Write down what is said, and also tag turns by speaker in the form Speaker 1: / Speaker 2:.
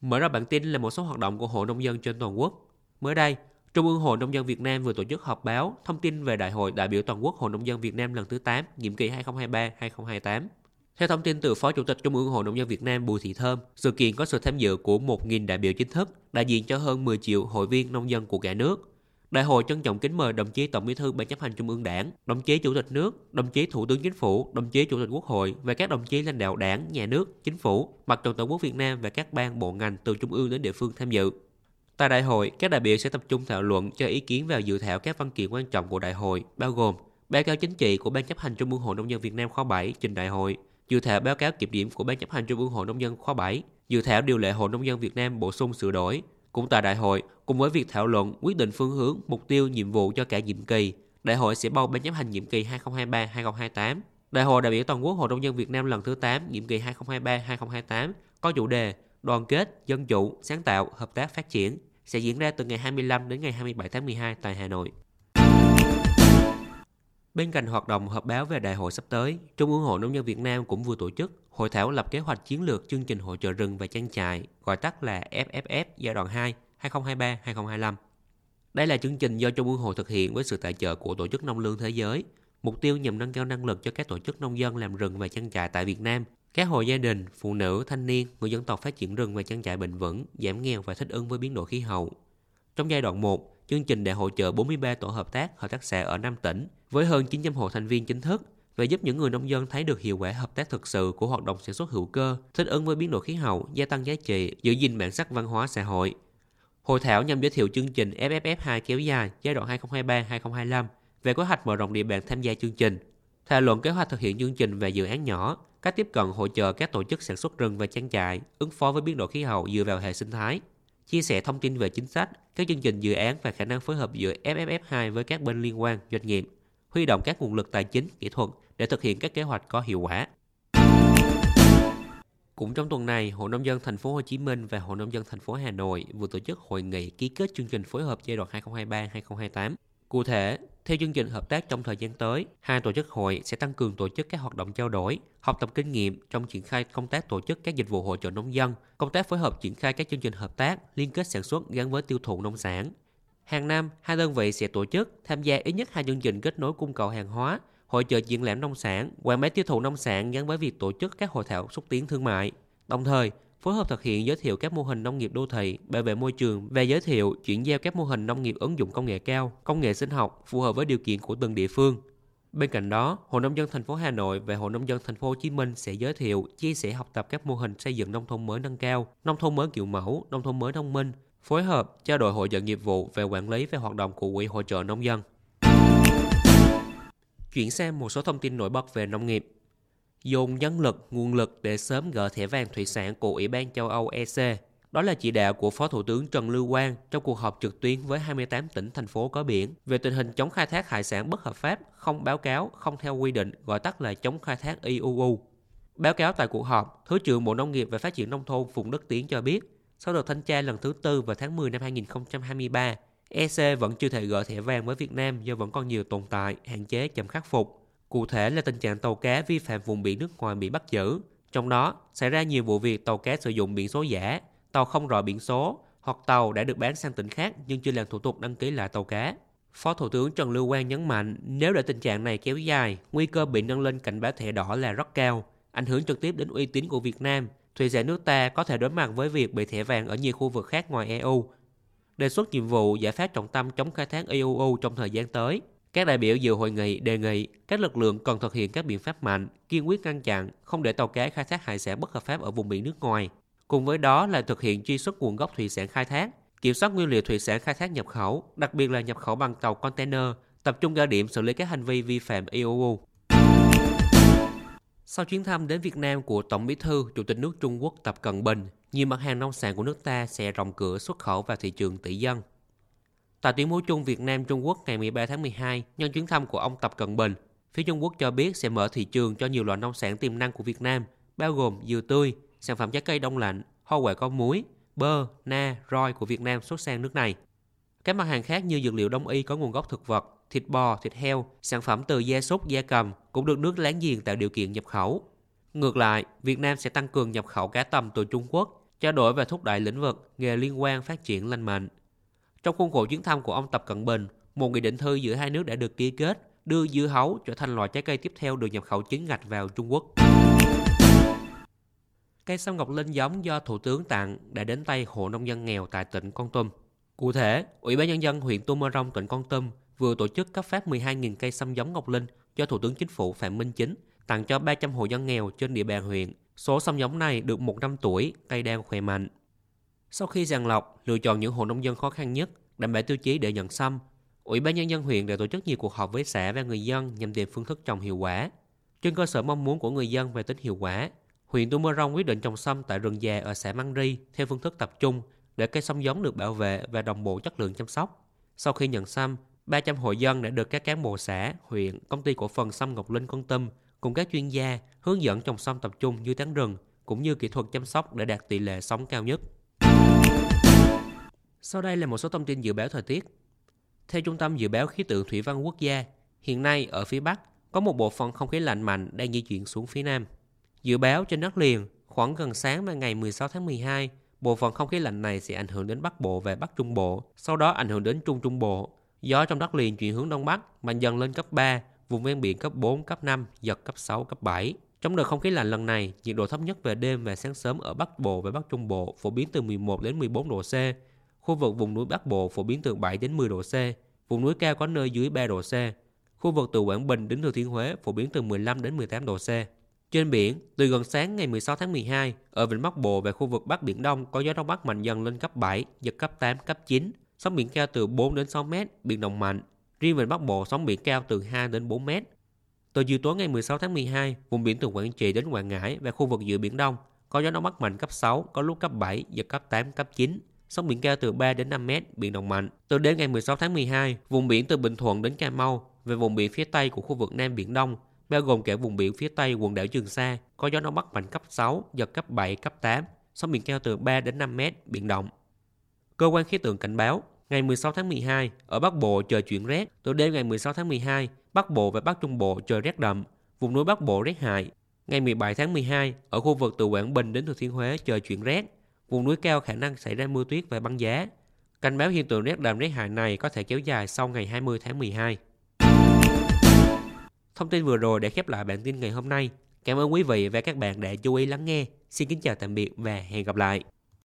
Speaker 1: Mở ra bản tin là một số hoạt động của Hội Nông dân trên toàn quốc. Mới đây, Trung ương Hội Nông dân Việt Nam vừa tổ chức họp báo thông tin về Đại hội đại biểu toàn quốc Hội Nông dân Việt Nam lần thứ 8, nhiệm kỳ 2023-2028. Theo thông tin từ Phó Chủ tịch Trung ương Hội Nông dân Việt Nam Bùi Thị Thơm, sự kiện có sự tham dự của 1.000 đại biểu chính thức, đại diện cho hơn 10 triệu hội viên nông dân của cả nước. Đại hội trân trọng kính mời đồng chí Tổng Bí thư Ban chấp hành Trung ương Đảng, đồng chí Chủ tịch nước, đồng chí Thủ tướng Chính phủ, đồng chí Chủ tịch Quốc hội và các đồng chí lãnh đạo Đảng, Nhà nước, Chính phủ, Mặt trận Tổ quốc Việt Nam và các ban bộ ngành từ trung ương đến địa phương tham dự. Tại đại hội, các đại biểu sẽ tập trung thảo luận cho ý kiến vào dự thảo các văn kiện quan trọng của đại hội, bao gồm báo cáo chính trị của Ban chấp hành Trung ương Hội Nông dân Việt Nam khóa 7 trình đại hội, dự thảo báo cáo kiểm điểm của Ban chấp hành Trung ương Hội Nông dân khóa 7, dự thảo điều lệ Hội Nông dân Việt Nam bổ sung sửa đổi. Cũng tại đại hội, cùng với việc thảo luận quyết định phương hướng, mục tiêu, nhiệm vụ cho cả nhiệm kỳ, đại hội sẽ bầu Ban chấp hành nhiệm kỳ 2023-2028. Đại hội đại biểu toàn quốc Hội Nông dân Việt Nam lần thứ 8, nhiệm kỳ 2023-2028 có chủ đề đoàn kết, dân chủ, sáng tạo, hợp tác phát triển sẽ diễn ra từ ngày 25 đến ngày 27 tháng 12 tại Hà Nội. Bên cạnh hoạt động họp báo về đại hội sắp tới, Trung ương Hội Nông dân Việt Nam cũng vừa tổ chức hội thảo lập kế hoạch chiến lược chương trình hỗ trợ rừng và trang trại, gọi tắt là FFF giai đoạn 2 2023-2025. Đây là chương trình do Trung ương Hội thực hiện với sự tài trợ của Tổ chức Nông lương Thế giới. Mục tiêu nhằm nâng cao năng lực cho các tổ chức nông dân làm rừng và trang trại tại Việt Nam, các hộ gia đình, phụ nữ, thanh niên, người dân tộc phát triển rừng và trang trại bền vững, giảm nghèo và thích ứng với biến đổi khí hậu. Trong giai đoạn 1, chương trình đã hỗ trợ 43 tổ hợp tác, hợp tác xã ở 5 tỉnh với hơn 900 hộ thành viên chính thức và giúp những người nông dân thấy được hiệu quả hợp tác thực sự của hoạt động sản xuất hữu cơ, thích ứng với biến đổi khí hậu, gia tăng giá trị, giữ gìn bản sắc văn hóa xã hội. Hội thảo nhằm giới thiệu chương trình FFF2 kéo dài giai đoạn 2023-2025 về kế hoạch mở rộng địa bàn tham gia chương trình, thảo luận kế hoạch thực hiện chương trình và dự án nhỏ, cách tiếp cận hỗ trợ các tổ chức sản xuất rừng và trang trại ứng phó với biến đổi khí hậu dựa vào hệ sinh thái, chia sẻ thông tin về chính sách, các chương trình dự án và khả năng phối hợp giữa FFF2 với các bên liên quan, doanh nghiệp, huy động các nguồn lực tài chính, kỹ thuật để thực hiện các kế hoạch có hiệu quả. Cũng trong tuần này, Hội nông dân thành phố Hồ Chí Minh và Hội nông dân thành phố Hà Nội vừa tổ chức hội nghị ký kết chương trình phối hợp giai đoạn 2023-2028. Cụ thể, theo chương trình hợp tác trong thời gian tới, hai tổ chức hội sẽ tăng cường tổ chức các hoạt động trao đổi, học tập kinh nghiệm trong triển khai công tác tổ chức các dịch vụ hỗ trợ nông dân, công tác phối hợp triển khai các chương trình hợp tác, liên kết sản xuất gắn với tiêu thụ nông sản. Hàng năm, hai đơn vị sẽ tổ chức tham gia ít nhất hai chương trình kết nối cung cầu hàng hóa, hội trợ triển lãm nông sản, quảng bá tiêu thụ nông sản gắn với việc tổ chức các hội thảo xúc tiến thương mại. Đồng thời, phối hợp thực hiện giới thiệu các mô hình nông nghiệp đô thị, bảo vệ môi trường và giới thiệu chuyển giao các mô hình nông nghiệp ứng dụng công nghệ cao, công nghệ sinh học phù hợp với điều kiện của từng địa phương. Bên cạnh đó, Hội nông dân thành phố Hà Nội và Hội nông dân thành phố Hồ Chí Minh sẽ giới thiệu, chia sẻ học tập các mô hình xây dựng nông thôn mới nâng cao, nông thôn mới kiểu mẫu, nông thôn mới thông minh, phối hợp trao đổi hội trợ nghiệp vụ về quản lý về hoạt động của quỹ hỗ trợ nông dân. Chuyển sang một số thông tin nổi bật về nông nghiệp dùng nhân lực, nguồn lực để sớm gỡ thẻ vàng thủy sản của Ủy ban châu Âu EC. Đó là chỉ đạo của Phó Thủ tướng Trần Lưu Quang trong cuộc họp trực tuyến với 28 tỉnh, thành phố có biển về tình hình chống khai thác hải sản bất hợp pháp, không báo cáo, không theo quy định, gọi tắt là chống khai thác IUU. Báo cáo tại cuộc họp, Thứ trưởng Bộ Nông nghiệp và Phát triển Nông thôn Phùng Đức Tiến cho biết, sau đợt thanh tra lần thứ tư vào tháng 10 năm 2023, EC vẫn chưa thể gỡ thẻ vàng với Việt Nam do vẫn còn nhiều tồn tại, hạn chế chậm khắc phục. Cụ thể là tình trạng tàu cá vi phạm vùng biển nước ngoài bị bắt giữ. Trong đó, xảy ra nhiều vụ việc tàu cá sử dụng biển số giả, tàu không rõ biển số, hoặc tàu đã được bán sang tỉnh khác nhưng chưa làm thủ tục đăng ký lại tàu cá. Phó Thủ tướng Trần Lưu Quang nhấn mạnh nếu để tình trạng này kéo dài, nguy cơ bị nâng lên cảnh báo thẻ đỏ là rất cao, ảnh hưởng trực tiếp đến uy tín của Việt Nam. Thủy sản nước ta có thể đối mặt với việc bị thẻ vàng ở nhiều khu vực khác ngoài EU. Đề xuất nhiệm vụ giải pháp trọng tâm chống khai thác IUU trong thời gian tới. Các đại biểu dự hội nghị đề nghị các lực lượng cần thực hiện các biện pháp mạnh, kiên quyết ngăn chặn, không để tàu cá khai thác hải sản bất hợp pháp ở vùng biển nước ngoài. Cùng với đó là thực hiện truy xuất nguồn gốc thủy sản khai thác, kiểm soát nguyên liệu thủy sản khai thác nhập khẩu, đặc biệt là nhập khẩu bằng tàu container, tập trung ra điểm xử lý các hành vi vi phạm IUU. Sau chuyến thăm đến Việt Nam của Tổng bí thư Chủ tịch nước Trung Quốc Tập Cận Bình, nhiều mặt hàng nông sản của nước ta sẽ rộng cửa xuất khẩu vào thị trường tỷ dân. Tại tuyên bố chung Việt Nam Trung Quốc ngày 13 tháng 12 nhân chuyến thăm của ông Tập Cận Bình, phía Trung Quốc cho biết sẽ mở thị trường cho nhiều loại nông sản tiềm năng của Việt Nam, bao gồm dừa tươi, sản phẩm trái cây đông lạnh, hoa quả có muối, bơ, na, roi của Việt Nam xuất sang nước này. Các mặt hàng khác như dược liệu đông y có nguồn gốc thực vật, thịt bò, thịt heo, sản phẩm từ gia súc, gia cầm cũng được nước láng giềng tạo điều kiện nhập khẩu. Ngược lại, Việt Nam sẽ tăng cường nhập khẩu cá tầm từ Trung Quốc, trao đổi và thúc đẩy lĩnh vực nghề liên quan phát triển lành mạnh. Trong khuôn khổ chuyến thăm của ông Tập Cận Bình, một nghị định thư giữa hai nước đã được ký kết đưa dưa hấu trở thành loại trái cây tiếp theo được nhập khẩu chính ngạch vào Trung Quốc. Cây sâm ngọc linh giống do Thủ tướng tặng đã đến tay hộ nông dân nghèo tại tỉnh Con Tum. Cụ thể, Ủy ban Nhân dân huyện Tum Mơ Rông, tỉnh Con Tum vừa tổ chức cấp phát 12.000 cây sâm giống ngọc linh cho Thủ tướng Chính phủ Phạm Minh Chính tặng cho 300 hộ dân nghèo trên địa bàn huyện. Số sâm giống này được một năm tuổi, cây đang khỏe mạnh. Sau khi sàng lọc, lựa chọn những hộ nông dân khó khăn nhất, đảm bảo tiêu chí để nhận sâm, Ủy ban Nhân dân huyện đã tổ chức nhiều cuộc họp với xã và người dân nhằm tìm phương thức trồng hiệu quả. Trên cơ sở mong muốn của người dân về tính hiệu quả, huyện Tu Mơ Rông quyết định trồng sâm tại rừng già ở xã Măng Ri theo phương thức tập trung để cây sâm giống được bảo vệ và đồng bộ chất lượng chăm sóc. Sau khi nhận sâm, 300 hộ dân đã được các cán bộ xã, huyện, công ty cổ phần sâm Ngọc Linh Con Tâm cùng các chuyên gia hướng dẫn trồng sâm tập trung dưới tán rừng cũng như kỹ thuật chăm sóc để đạt tỷ lệ sống cao nhất. Sau đây là một số thông tin dự báo thời tiết. Theo Trung tâm Dự báo Khí tượng Thủy văn Quốc gia, hiện nay ở phía Bắc có một bộ phận không khí lạnh mạnh đang di chuyển xuống phía Nam. Dự báo trên đất liền, khoảng gần sáng và ngày 16 tháng 12, bộ phận không khí lạnh này sẽ ảnh hưởng đến Bắc Bộ và Bắc Trung Bộ, sau đó ảnh hưởng đến Trung Trung Bộ. Gió trong đất liền chuyển hướng Đông Bắc, mạnh dần lên cấp 3, vùng ven biển cấp 4, cấp 5, giật cấp 6, cấp 7. Trong đợt không khí lạnh lần này, nhiệt độ thấp nhất về đêm và sáng sớm ở Bắc Bộ và Bắc Trung Bộ phổ biến từ 11 đến 14 độ C, Khu vực vùng núi Bắc Bộ phổ biến từ 7 đến 10 độ C, vùng núi cao có nơi dưới 3 độ C. Khu vực từ Quảng Bình đến Thừa Thiên Huế phổ biến từ 15 đến 18 độ C. Trên biển, từ gần sáng ngày 16 tháng 12, ở vịnh Bắc Bộ và khu vực Bắc Biển Đông có gió Đông Bắc mạnh dần lên cấp 7, giật cấp 8, cấp 9. Sóng biển cao từ 4 đến 6 mét, biển động mạnh. Riêng vịnh Bắc Bộ sóng biển cao từ 2 đến 4 mét. Từ chiều tối ngày 16 tháng 12, vùng biển từ Quảng Trị đến Quảng Ngãi và khu vực giữa Biển Đông có gió Đông Bắc mạnh cấp 6, có lúc cấp 7, giật cấp 8, cấp 9 sóng biển cao từ 3 đến 5 mét, biển động mạnh. Từ đêm ngày 16 tháng 12, vùng biển từ Bình Thuận đến Cà Mau về vùng biển phía Tây của khu vực Nam Biển Đông, bao gồm cả vùng biển phía Tây quần đảo Trường Sa, có gió Đông Bắc mạnh cấp 6, giật cấp 7, cấp 8, sóng biển cao từ 3 đến 5 mét, biển động. Cơ quan khí tượng cảnh báo, ngày 16 tháng 12, ở Bắc Bộ trời chuyển rét, từ đêm ngày 16 tháng 12, Bắc Bộ và Bắc Trung Bộ trời rét đậm, vùng núi Bắc Bộ rét hại. Ngày 17 tháng 12, ở khu vực từ Quảng Bình đến Thừa Thiên Huế trời chuyển rét, Vùng núi cao khả năng xảy ra mưa tuyết và băng giá. Cảnh báo hiện tượng rét đậm rét hại này có thể kéo dài sau ngày 20 tháng 12. Thông tin vừa rồi để khép lại bản tin ngày hôm nay. Cảm ơn quý vị và các bạn đã chú ý lắng nghe. Xin kính chào tạm biệt và hẹn gặp lại.